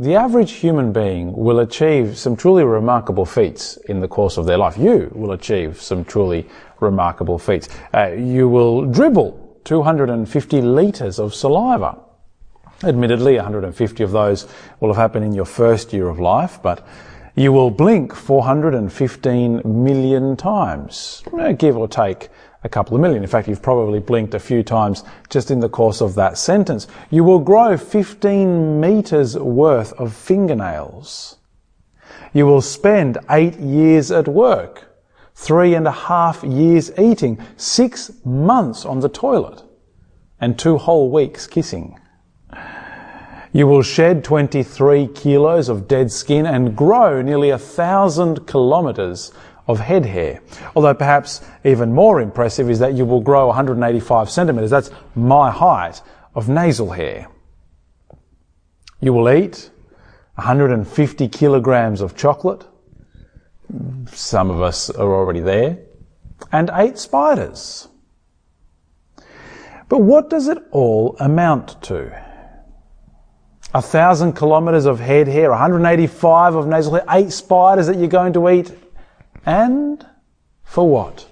the average human being will achieve some truly remarkable feats in the course of their life. You will achieve some truly remarkable feats. Uh, you will dribble 250 litres of saliva. Admittedly, 150 of those will have happened in your first year of life, but you will blink 415 million times, uh, give or take a couple of million. In fact, you've probably blinked a few times just in the course of that sentence. You will grow 15 meters worth of fingernails. You will spend eight years at work, three and a half years eating, six months on the toilet, and two whole weeks kissing. You will shed 23 kilos of dead skin and grow nearly a thousand kilometers of head hair. Although perhaps even more impressive is that you will grow 185 centimeters. That's my height of nasal hair. You will eat 150 kilograms of chocolate. Some of us are already there. And eight spiders. But what does it all amount to? A thousand kilometers of head hair, 185 of nasal hair, eight spiders that you're going to eat and for what?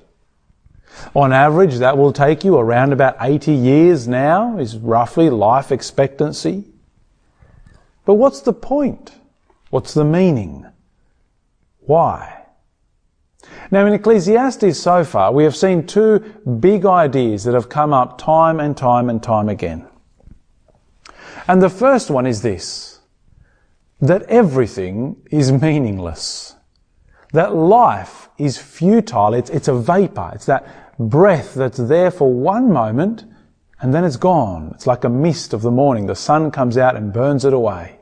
On average, that will take you around about 80 years now, is roughly life expectancy. But what's the point? What's the meaning? Why? Now, in Ecclesiastes so far, we have seen two big ideas that have come up time and time and time again. And the first one is this that everything is meaningless that life is futile. It's, it's a vapor. It's that breath that's there for one moment and then it's gone. It's like a mist of the morning. The sun comes out and burns it away.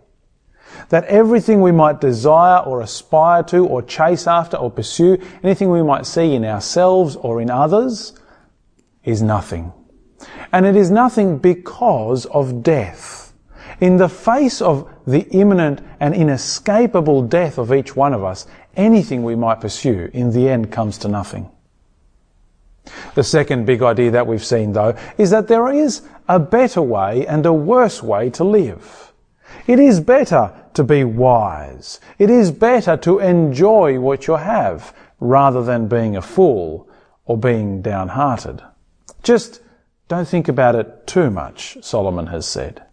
That everything we might desire or aspire to or chase after or pursue, anything we might see in ourselves or in others, is nothing. And it is nothing because of death. In the face of the imminent and inescapable death of each one of us, anything we might pursue in the end comes to nothing. The second big idea that we've seen though is that there is a better way and a worse way to live. It is better to be wise. It is better to enjoy what you have rather than being a fool or being downhearted. Just don't think about it too much, Solomon has said.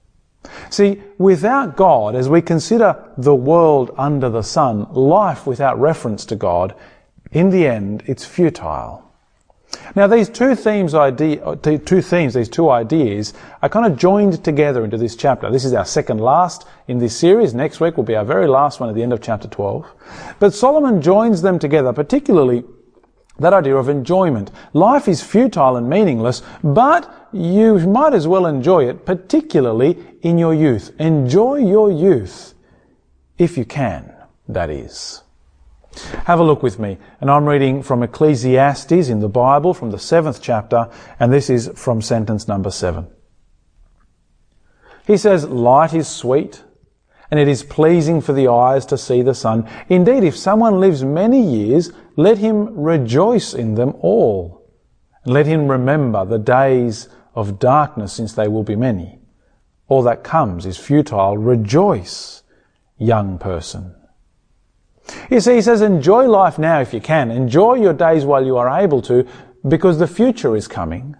See, without God, as we consider the world under the sun, life without reference to God, in the end, it's futile. Now, these two themes, idea, uh, two themes, these two ideas, are kind of joined together into this chapter. This is our second last in this series. Next week will be our very last one at the end of chapter 12. But Solomon joins them together, particularly that idea of enjoyment. Life is futile and meaningless, but you might as well enjoy it, particularly in your youth. Enjoy your youth, if you can, that is. Have a look with me. And I'm reading from Ecclesiastes in the Bible from the seventh chapter, and this is from sentence number seven. He says, Light is sweet, and it is pleasing for the eyes to see the sun. Indeed, if someone lives many years, let him rejoice in them all. Let him remember the days of darkness, since they will be many. All that comes is futile. Rejoice, young person. You see, he says, enjoy life now if you can. Enjoy your days while you are able to, because the future is coming,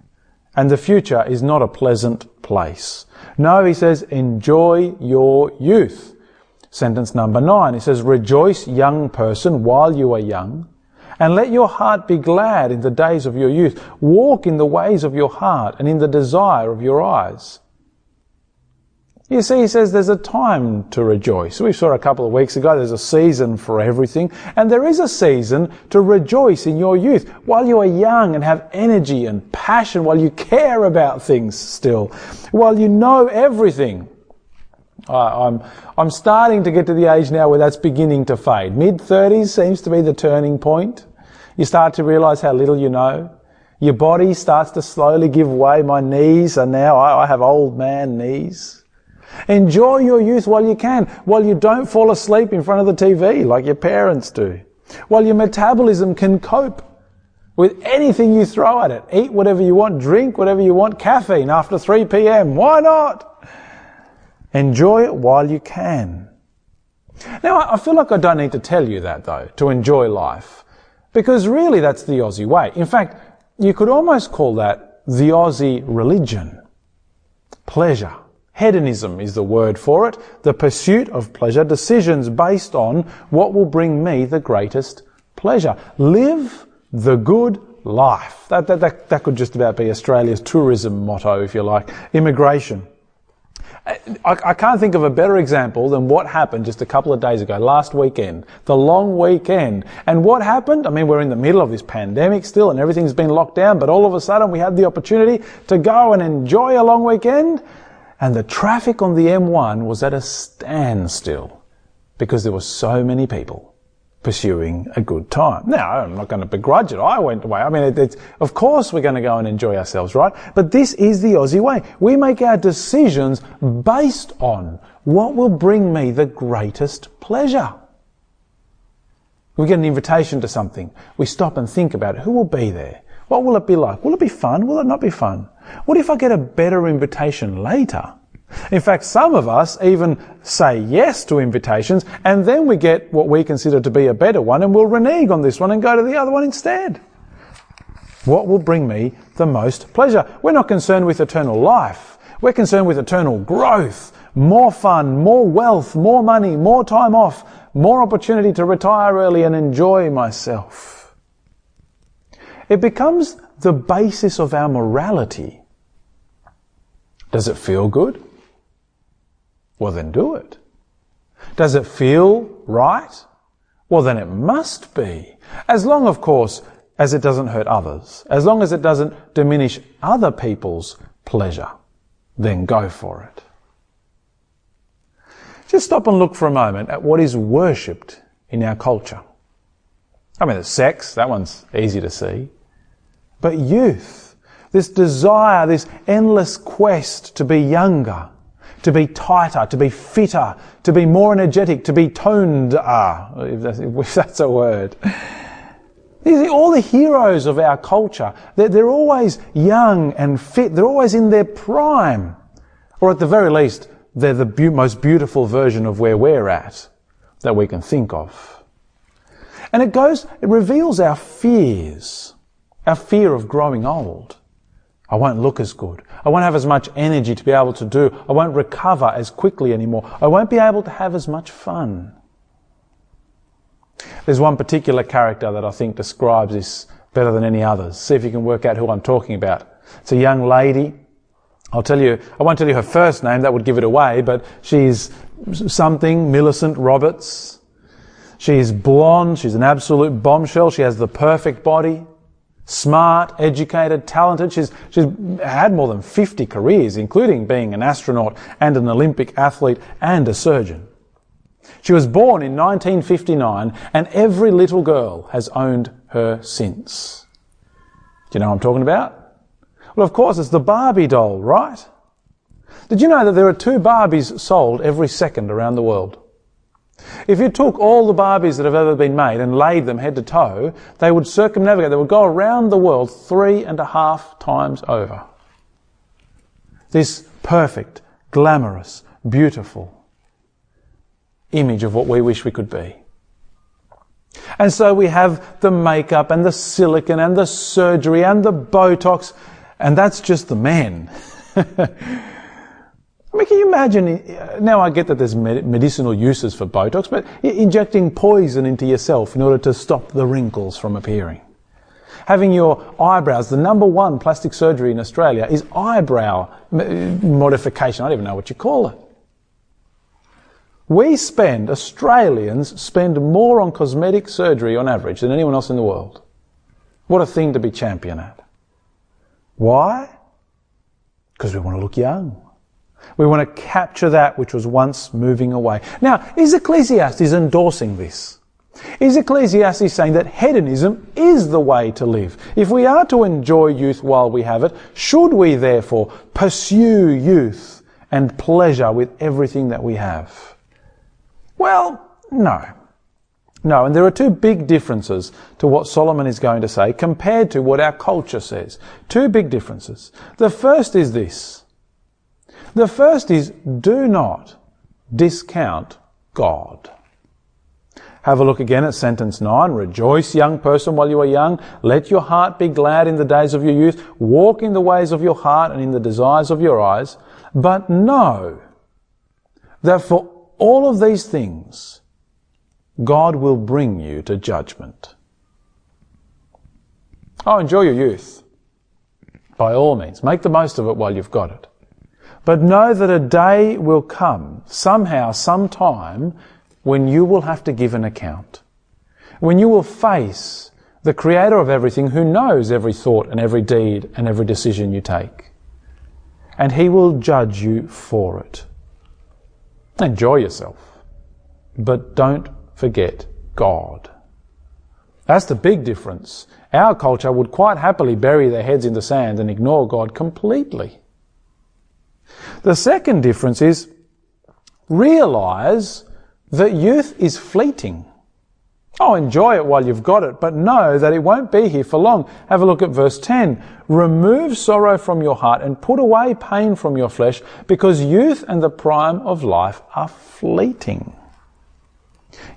and the future is not a pleasant place. No, he says, enjoy your youth. Sentence number nine, he says, rejoice, young person, while you are young, and let your heart be glad in the days of your youth. Walk in the ways of your heart and in the desire of your eyes. You see, he says there's a time to rejoice. We saw a couple of weeks ago, there's a season for everything. And there is a season to rejoice in your youth while you are young and have energy and passion, while you care about things still, while you know everything. I'm, I'm starting to get to the age now where that's beginning to fade. Mid 30s seems to be the turning point. You start to realize how little you know. Your body starts to slowly give way. My knees are now, I, I have old man knees. Enjoy your youth while you can, while you don't fall asleep in front of the TV like your parents do, while your metabolism can cope with anything you throw at it. Eat whatever you want, drink whatever you want, caffeine after 3 p.m. Why not? Enjoy it while you can. Now, I feel like I don't need to tell you that though, to enjoy life. Because really that's the Aussie way. In fact, you could almost call that the Aussie religion. Pleasure. Hedonism is the word for it. The pursuit of pleasure. Decisions based on what will bring me the greatest pleasure. Live the good life. That, that, that, that could just about be Australia's tourism motto, if you like. Immigration. I, I, can't think of a better example than what happened just a couple of days ago, last weekend, the long weekend. And what happened? I mean, we're in the middle of this pandemic still and everything's been locked down, but all of a sudden we had the opportunity to go and enjoy a long weekend. And the traffic on the M1 was at a standstill because there were so many people pursuing a good time. Now, I'm not going to begrudge it. I went away. I mean, it, it's, of course we're going to go and enjoy ourselves, right? But this is the Aussie way. We make our decisions based on what will bring me the greatest pleasure. We get an invitation to something. We stop and think about it. Who will be there? What will it be like? Will it be fun? Will it not be fun? What if I get a better invitation later? In fact, some of us even say yes to invitations and then we get what we consider to be a better one and we'll renege on this one and go to the other one instead. What will bring me the most pleasure? We're not concerned with eternal life. We're concerned with eternal growth, more fun, more wealth, more money, more time off, more opportunity to retire early and enjoy myself. It becomes the basis of our morality. Does it feel good? Well, then do it. Does it feel right? Well, then it must be. As long, of course, as it doesn't hurt others, as long as it doesn't diminish other people's pleasure, then go for it. Just stop and look for a moment at what is worshipped in our culture. I mean, the sex, that one's easy to see. But youth, this desire, this endless quest to be younger, to be tighter, to be fitter, to be more energetic, to be toned, ah, if that's, a word. All the heroes of our culture, they're, always young and fit. They're always in their prime. Or at the very least, they're the most beautiful version of where we're at that we can think of. And it goes, it reveals our fears, our fear of growing old. I won't look as good. I won't have as much energy to be able to do. I won't recover as quickly anymore. I won't be able to have as much fun. There's one particular character that I think describes this better than any others. See if you can work out who I'm talking about. It's a young lady. I'll tell you, I won't tell you her first name, that would give it away, but she's something, Millicent Roberts. She's blonde, she's an absolute bombshell, she has the perfect body smart, educated, talented. She's, she's had more than 50 careers, including being an astronaut and an Olympic athlete and a surgeon. She was born in 1959 and every little girl has owned her since. Do you know what I'm talking about? Well, of course, it's the Barbie doll, right? Did you know that there are two Barbies sold every second around the world? If you took all the Barbies that have ever been made and laid them head to toe, they would circumnavigate, they would go around the world three and a half times over. This perfect, glamorous, beautiful image of what we wish we could be. And so we have the makeup and the silicon and the surgery and the Botox, and that's just the men. I mean, can you imagine? Uh, now I get that there's medicinal uses for Botox, but injecting poison into yourself in order to stop the wrinkles from appearing. Having your eyebrows, the number one plastic surgery in Australia is eyebrow modification. I don't even know what you call it. We spend, Australians spend more on cosmetic surgery on average than anyone else in the world. What a thing to be champion at. Why? Because we want to look young. We want to capture that which was once moving away. Now, is Ecclesiastes endorsing this? Is Ecclesiastes saying that hedonism is the way to live? If we are to enjoy youth while we have it, should we therefore pursue youth and pleasure with everything that we have? Well, no. No, and there are two big differences to what Solomon is going to say compared to what our culture says. Two big differences. The first is this. The first is do not discount God. Have a look again at sentence 9. Rejoice, young person, while you are young. Let your heart be glad in the days of your youth. Walk in the ways of your heart and in the desires of your eyes. But know that for all of these things, God will bring you to judgment. Oh, enjoy your youth. By all means, make the most of it while you've got it. But know that a day will come, somehow, sometime, when you will have to give an account. When you will face the creator of everything who knows every thought and every deed and every decision you take. And he will judge you for it. Enjoy yourself. But don't forget God. That's the big difference. Our culture would quite happily bury their heads in the sand and ignore God completely. The second difference is realize that youth is fleeting. Oh, enjoy it while you've got it, but know that it won't be here for long. Have a look at verse 10. Remove sorrow from your heart and put away pain from your flesh because youth and the prime of life are fleeting.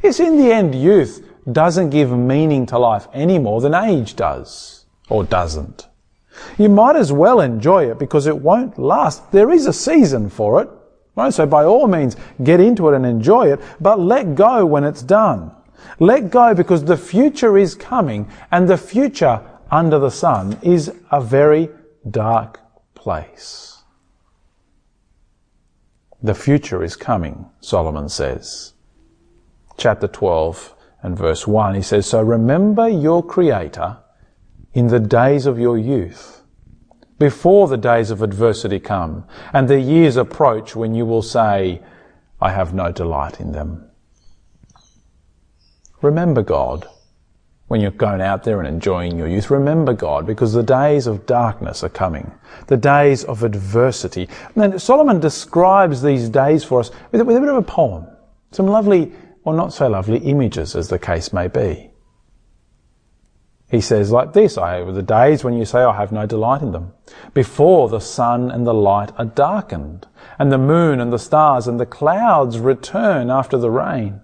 Yes, in the end, youth doesn't give meaning to life any more than age does, or doesn't. You might as well enjoy it because it won't last. There is a season for it, right? So by all means, get into it and enjoy it, but let go when it's done. Let go because the future is coming and the future under the sun is a very dark place. The future is coming, Solomon says chapter 12 and verse 1. He says, So remember your Creator in the days of your youth, before the days of adversity come, and the years approach when you will say, I have no delight in them. Remember God when you're going out there and enjoying your youth. Remember God because the days of darkness are coming, the days of adversity. And Solomon describes these days for us with, a bit of a poem. Some lovely or not so lovely images as the case may be. He says like this, I the days when you say I have no delight in them, before the sun and the light are darkened, and the moon and the stars and the clouds return after the rain.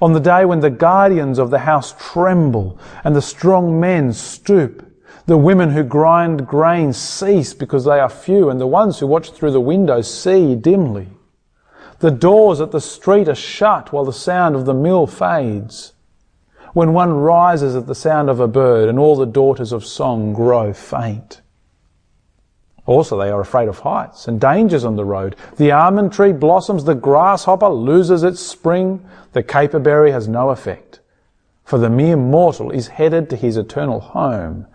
On the day when the guardians of the house tremble and the strong men stoop, the women who grind grain cease because they are few, and the ones who watch through the windows see dimly. The doors at the street are shut while the sound of the mill fades. When one rises at the sound of a bird and all the daughters of song grow faint. Also, they are afraid of heights and dangers on the road. The almond tree blossoms, the grasshopper loses its spring, the caperberry has no effect. For the mere mortal is headed to his eternal home,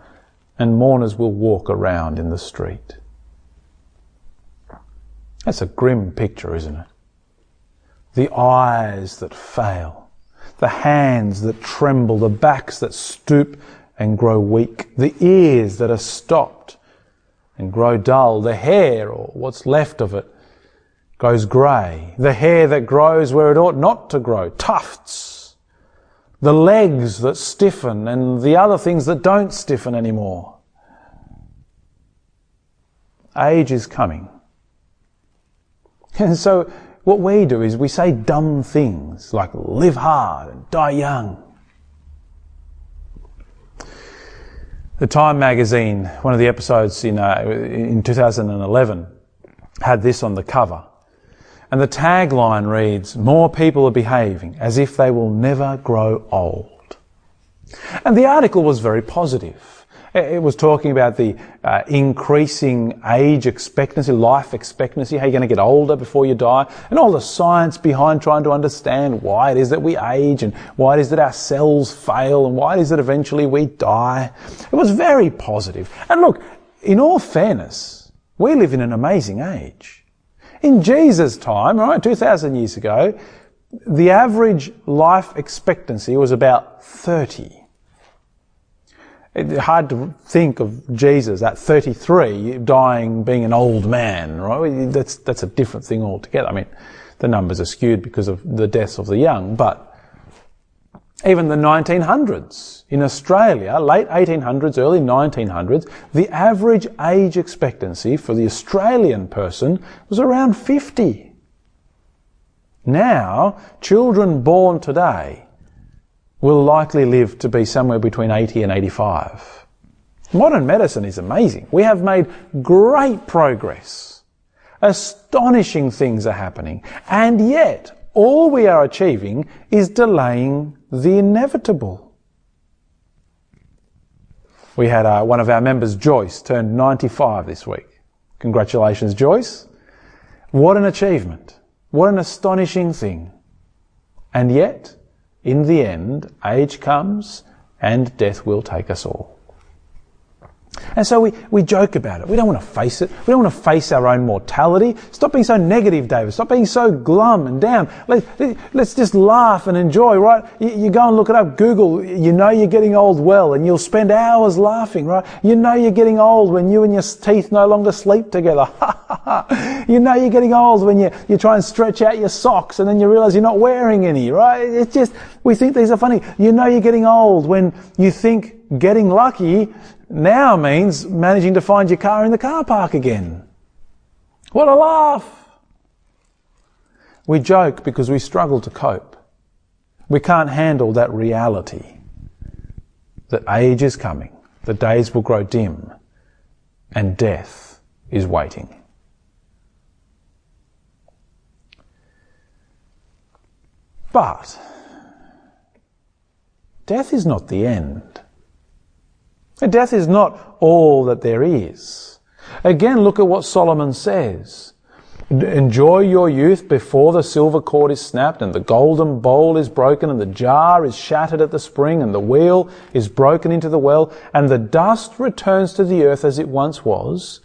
and mourners will walk around in the street. That's a grim picture, isn't it? the eyes that fail, the hands that tremble, the backs that stoop and grow weak, the ears that are stopped and grow dull, the hair, or what's left of it, goes grey, the hair that grows where it ought not to grow, tufts, the legs that stiffen and the other things that don't stiffen anymore. Age is coming. And so what we do is we say dumb things like live hard and die young. The Time magazine, one of the episodes in, uh, in 2011, had this on the cover. And the tagline reads, More people are behaving as if they will never grow old. And the article was very positive. It was talking about the uh, increasing age expectancy, life expectancy, how you're going to get older before you die, and all the science behind trying to understand why it is that we age and why it is that our cells fail and why it is that eventually we die. It was very positive. And look, in all fairness, we live in an amazing age. In Jesus' time, right, 2,000 years ago, the average life expectancy was about 30. It's hard to think of Jesus at 33 dying, being an old man, right? That's, that's a different thing altogether. I mean, the numbers are skewed because of the deaths of the young, but even the 1900s in Australia, late 1800s, early 1900s, the average age expectancy for the Australian person was around 50. Now, children born today will likely live to be somewhere between 80 and 85. Modern medicine is amazing. We have made great progress. Astonishing things are happening. And yet, all we are achieving is delaying the inevitable. We had uh, one of our members, Joyce, turned 95 this week. Congratulations, Joyce. What an achievement. What an astonishing thing. And yet, in the end, age comes and death will take us all. And so we, we joke about it. We don't want to face it. We don't want to face our own mortality. Stop being so negative, David. Stop being so glum and down. Let, us just laugh and enjoy, right? You, you, go and look it up, Google. You know you're getting old well and you'll spend hours laughing, right? You know you're getting old when you and your teeth no longer sleep together. you know you're getting old when you, you try and stretch out your socks and then you realize you're not wearing any, right? It's just, we think these are funny. You know you're getting old when you think getting lucky now means managing to find your car in the car park again. What a laugh! We joke because we struggle to cope. We can't handle that reality that age is coming, the days will grow dim, and death is waiting. But death is not the end. Death is not all that there is. Again, look at what Solomon says. Enjoy your youth before the silver cord is snapped and the golden bowl is broken and the jar is shattered at the spring and the wheel is broken into the well and the dust returns to the earth as it once was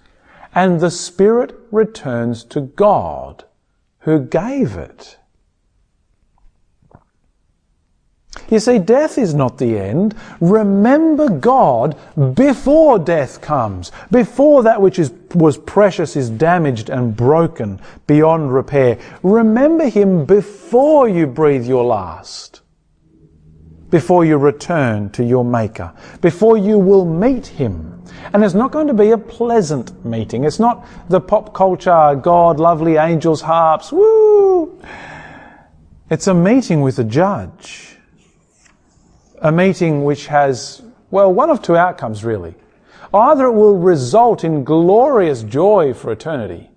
and the spirit returns to God who gave it. You see, death is not the end. Remember God before death comes, before that which is, was precious is damaged and broken beyond repair. Remember Him before you breathe your last, before you return to your Maker, before you will meet Him. And it's not going to be a pleasant meeting. It's not the pop culture, God, lovely angels, harps, woo! It's a meeting with a judge a meeting which has, well, one of two outcomes really. Either it will result in glorious joy for eternity,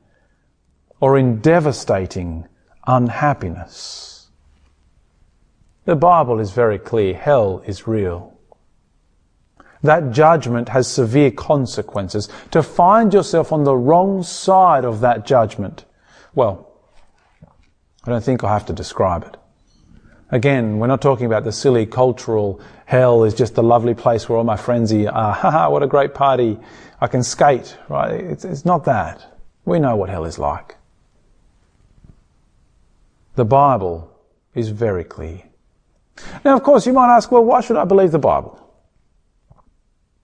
or in devastating unhappiness. The Bible is very clear. Hell is real. That judgment has severe consequences. To find yourself on the wrong side of that judgment, well, I don't think I have to describe it. Again, we're not talking about the silly cultural hell is just a lovely place where all my friends are. Haha, what a great party. I can skate, right? It's, it's not that. We know what hell is like. The Bible is very clear. Now, of course, you might ask, well, why should I believe the Bible?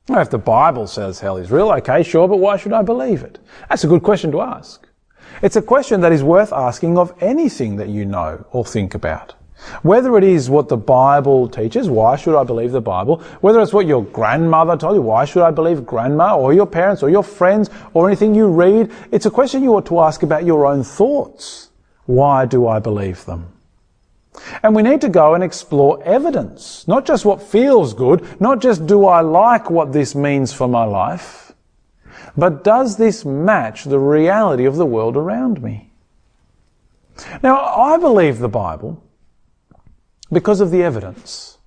If the Bible says hell is real, okay, sure, but why should I believe it? That's a good question to ask. It's a question that is worth asking of anything that you know or think about. Whether it is what the Bible teaches, why should I believe the Bible? Whether it's what your grandmother told you, why should I believe grandma or your parents or your friends or anything you read? It's a question you ought to ask about your own thoughts. Why do I believe them? And we need to go and explore evidence, not just what feels good, not just do I like what this means for my life, but does this match the reality of the world around me? Now, I believe the Bible because of the evidence.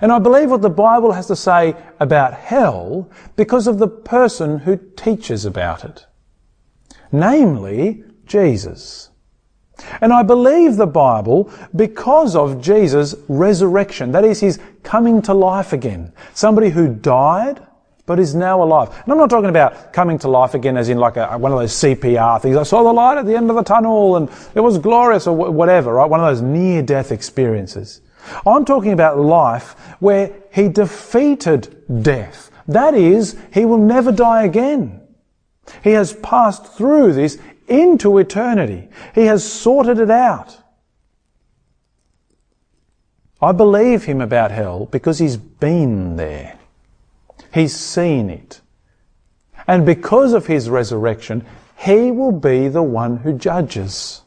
And I believe what the Bible has to say about hell because of the person who teaches about it. Namely, Jesus. And I believe the Bible because of Jesus' resurrection. That is, his coming to life again. Somebody who died, but is now alive. And I'm not talking about coming to life again as in like a, one of those CPR things. I saw the light at the end of the tunnel and it was glorious or whatever, right? One of those near death experiences. I'm talking about life where he defeated death. That is, he will never die again. He has passed through this into eternity. He has sorted it out. I believe him about hell because he's been there. He's seen it. And because of his resurrection, he will be the one who judges.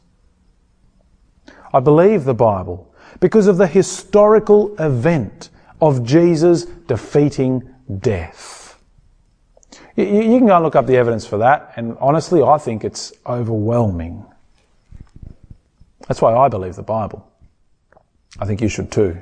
I believe the Bible because of the historical event of Jesus defeating death. You, you can go and look up the evidence for that, and honestly, I think it's overwhelming. That's why I believe the Bible. I think you should too.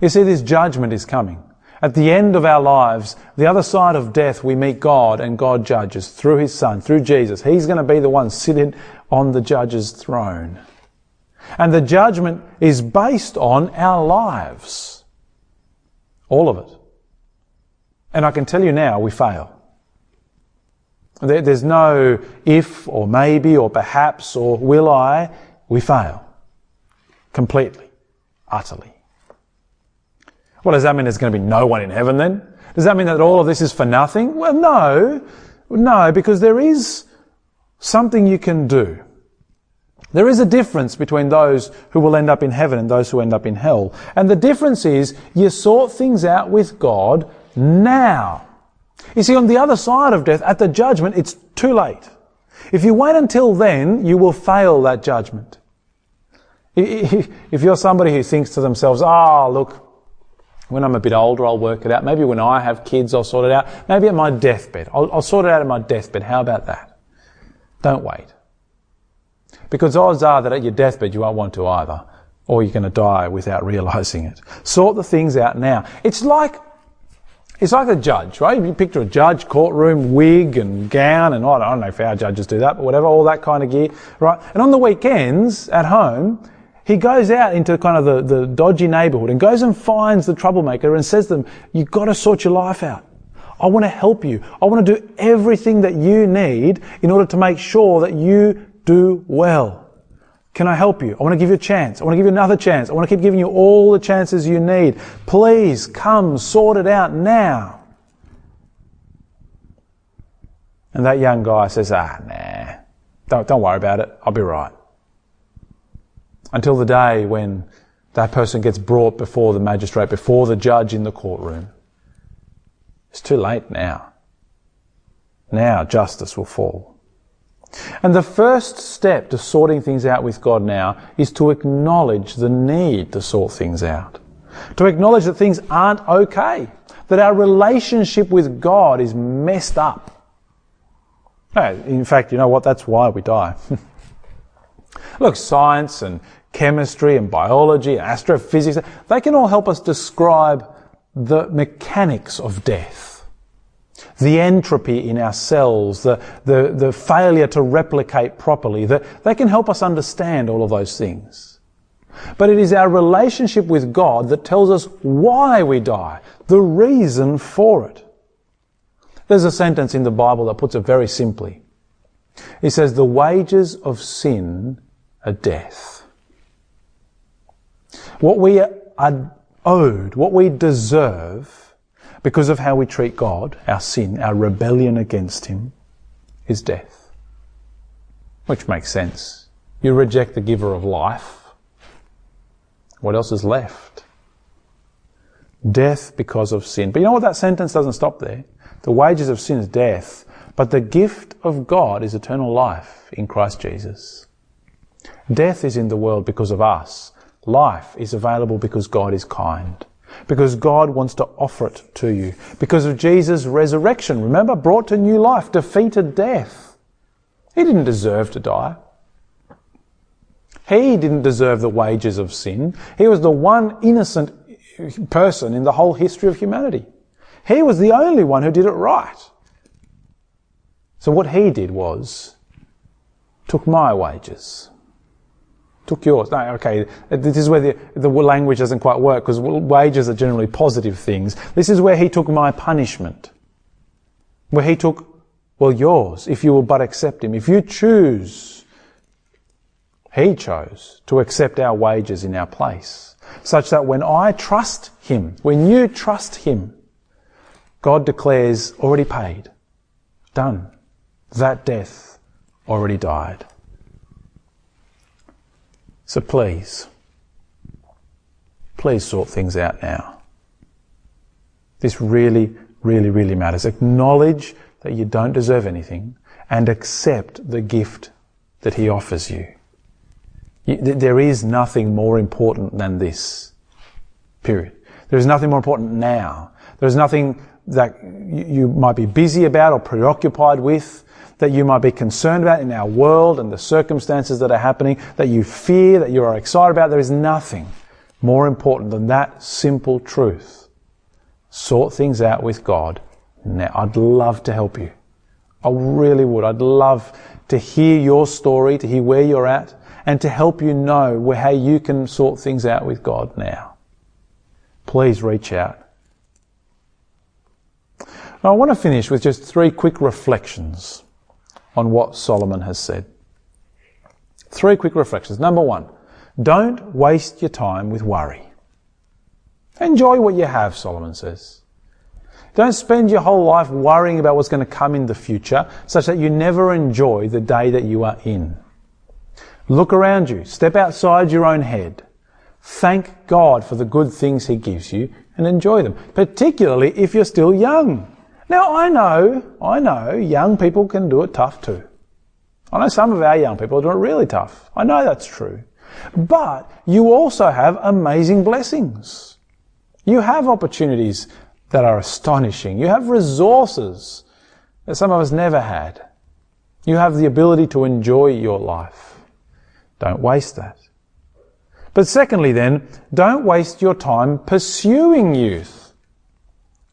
You see, this judgment is coming. At the end of our lives, the other side of death, we meet God and God judges through His Son, through Jesus. He's going to be the one sitting on the judge's throne. And the judgment is based on our lives. All of it. And I can tell you now, we fail. There's no if or maybe or perhaps or will I. We fail. Completely. Utterly. What does that mean? There's going to be no one in heaven then? Does that mean that all of this is for nothing? Well, no. No, because there is something you can do. There is a difference between those who will end up in heaven and those who end up in hell. And the difference is you sort things out with God now. You see, on the other side of death, at the judgment, it's too late. If you wait until then, you will fail that judgment. If you're somebody who thinks to themselves, ah, oh, look, when I'm a bit older, I'll work it out. Maybe when I have kids, I'll sort it out. Maybe at my deathbed. I'll, I'll sort it out at my deathbed. How about that? Don't wait. Because odds are that at your deathbed you won't want to either. Or you're going to die without realizing it. Sort the things out now. It's like, it's like a judge, right? You picture a judge, courtroom, wig and gown and I don't know if our judges do that, but whatever, all that kind of gear, right? And on the weekends at home, he goes out into kind of the, the dodgy neighborhood and goes and finds the troublemaker and says to them, you've got to sort your life out. I want to help you. I want to do everything that you need in order to make sure that you do well. Can I help you? I want to give you a chance. I want to give you another chance. I want to keep giving you all the chances you need. Please come sort it out now. And that young guy says, ah, nah, don't, don't worry about it. I'll be right until the day when that person gets brought before the magistrate, before the judge in the courtroom. It's too late now. Now justice will fall. And the first step to sorting things out with God now is to acknowledge the need to sort things out. To acknowledge that things aren't okay. That our relationship with God is messed up. In fact, you know what? That's why we die. Look, science and chemistry and biology and astrophysics, they can all help us describe the mechanics of death. The entropy in our cells, the, the, the failure to replicate properly, the, they can help us understand all of those things. But it is our relationship with God that tells us why we die, the reason for it. There's a sentence in the Bible that puts it very simply. It says, the wages of sin are death. What we are owed, what we deserve, because of how we treat God, our sin, our rebellion against Him, is death. Which makes sense. You reject the giver of life. What else is left? Death because of sin. But you know what? That sentence doesn't stop there. The wages of sin is death, but the gift of God is eternal life in Christ Jesus. Death is in the world because of us, Life is available because God is kind. Because God wants to offer it to you. Because of Jesus' resurrection. Remember, brought to new life, defeated death. He didn't deserve to die. He didn't deserve the wages of sin. He was the one innocent person in the whole history of humanity. He was the only one who did it right. So what he did was took my wages took yours. No, okay, this is where the, the language doesn't quite work because wages are generally positive things. This is where he took my punishment. Where he took, well, yours, if you will but accept him. If you choose, he chose to accept our wages in our place. Such that when I trust him, when you trust him, God declares already paid. Done. That death already died. So please, please sort things out now. This really, really, really matters. Acknowledge that you don't deserve anything and accept the gift that He offers you. There is nothing more important than this. Period. There is nothing more important now. There is nothing that you might be busy about or preoccupied with, that you might be concerned about in our world and the circumstances that are happening, that you fear, that you are excited about. There is nothing more important than that simple truth. Sort things out with God. Now, I'd love to help you. I really would. I'd love to hear your story, to hear where you're at, and to help you know how you can sort things out with God now. Please reach out. Now, I want to finish with just three quick reflections on what Solomon has said. Three quick reflections. Number one, don't waste your time with worry. Enjoy what you have, Solomon says. Don't spend your whole life worrying about what's going to come in the future such that you never enjoy the day that you are in. Look around you. Step outside your own head. Thank God for the good things He gives you and enjoy them, particularly if you're still young. Now, I know, I know young people can do it tough too. I know some of our young people do it really tough. I know that's true. But you also have amazing blessings. You have opportunities that are astonishing. You have resources that some of us never had. You have the ability to enjoy your life. Don't waste that. But secondly then, don't waste your time pursuing youth.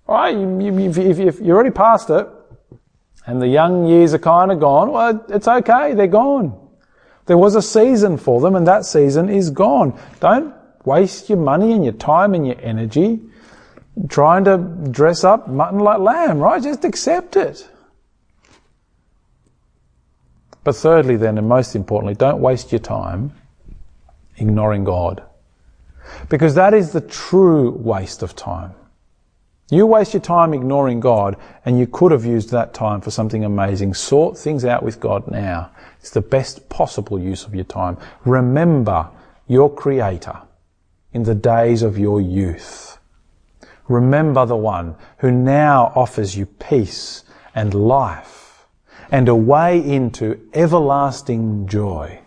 Right? If you're already past it, and the young years are kind of gone, well, it's okay, they're gone. There was a season for them, and that season is gone. Don't waste your money and your time and your energy trying to dress up mutton like lamb, right? Just accept it. But thirdly, then, and most importantly, don't waste your time ignoring God. Because that is the true waste of time. You waste your time ignoring God, and you could have used that time for something amazing. Sort things out with God now. It's the best possible use of your time. Remember your Creator in the days of your youth. Remember the one who now offers you peace and life and a way into everlasting joy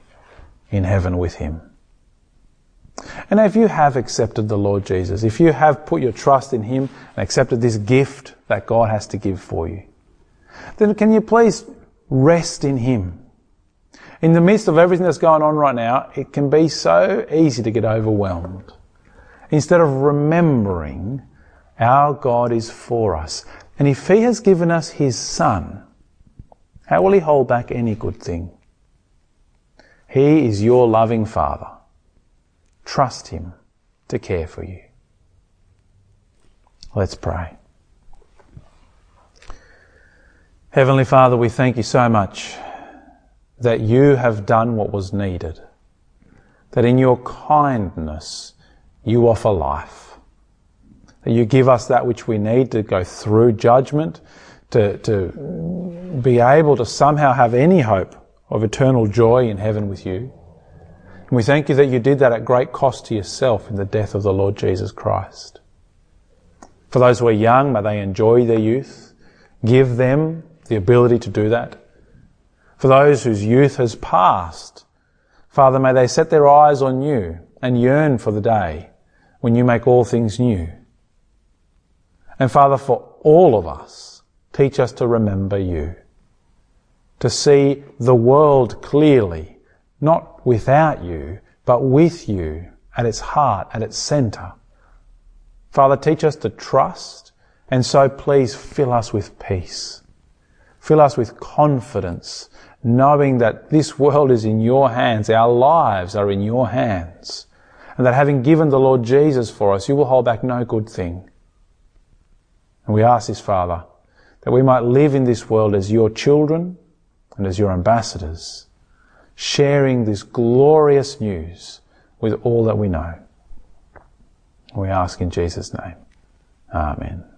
in heaven with Him. And if you have accepted the Lord Jesus, if you have put your trust in Him and accepted this gift that God has to give for you, then can you please rest in Him? In the midst of everything that's going on right now, it can be so easy to get overwhelmed. Instead of remembering our God is for us. And if He has given us His Son, how will He hold back any good thing? He is your loving Father. Trust Him to care for you. Let's pray. Heavenly Father, we thank you so much that you have done what was needed, that in your kindness you offer life, that you give us that which we need to go through judgment, to, to be able to somehow have any hope of eternal joy in heaven with you. And we thank you that you did that at great cost to yourself in the death of the Lord Jesus Christ. For those who are young, may they enjoy their youth. Give them the ability to do that. For those whose youth has passed, Father, may they set their eyes on you and yearn for the day when you make all things new. And Father, for all of us, teach us to remember you, to see the world clearly not without you, but with you at its heart, at its center. Father, teach us to trust, and so please fill us with peace. Fill us with confidence, knowing that this world is in your hands, our lives are in your hands, and that having given the Lord Jesus for us, you will hold back no good thing. And we ask this, Father, that we might live in this world as your children and as your ambassadors sharing this glorious news with all that we know. We ask in Jesus' name. Amen.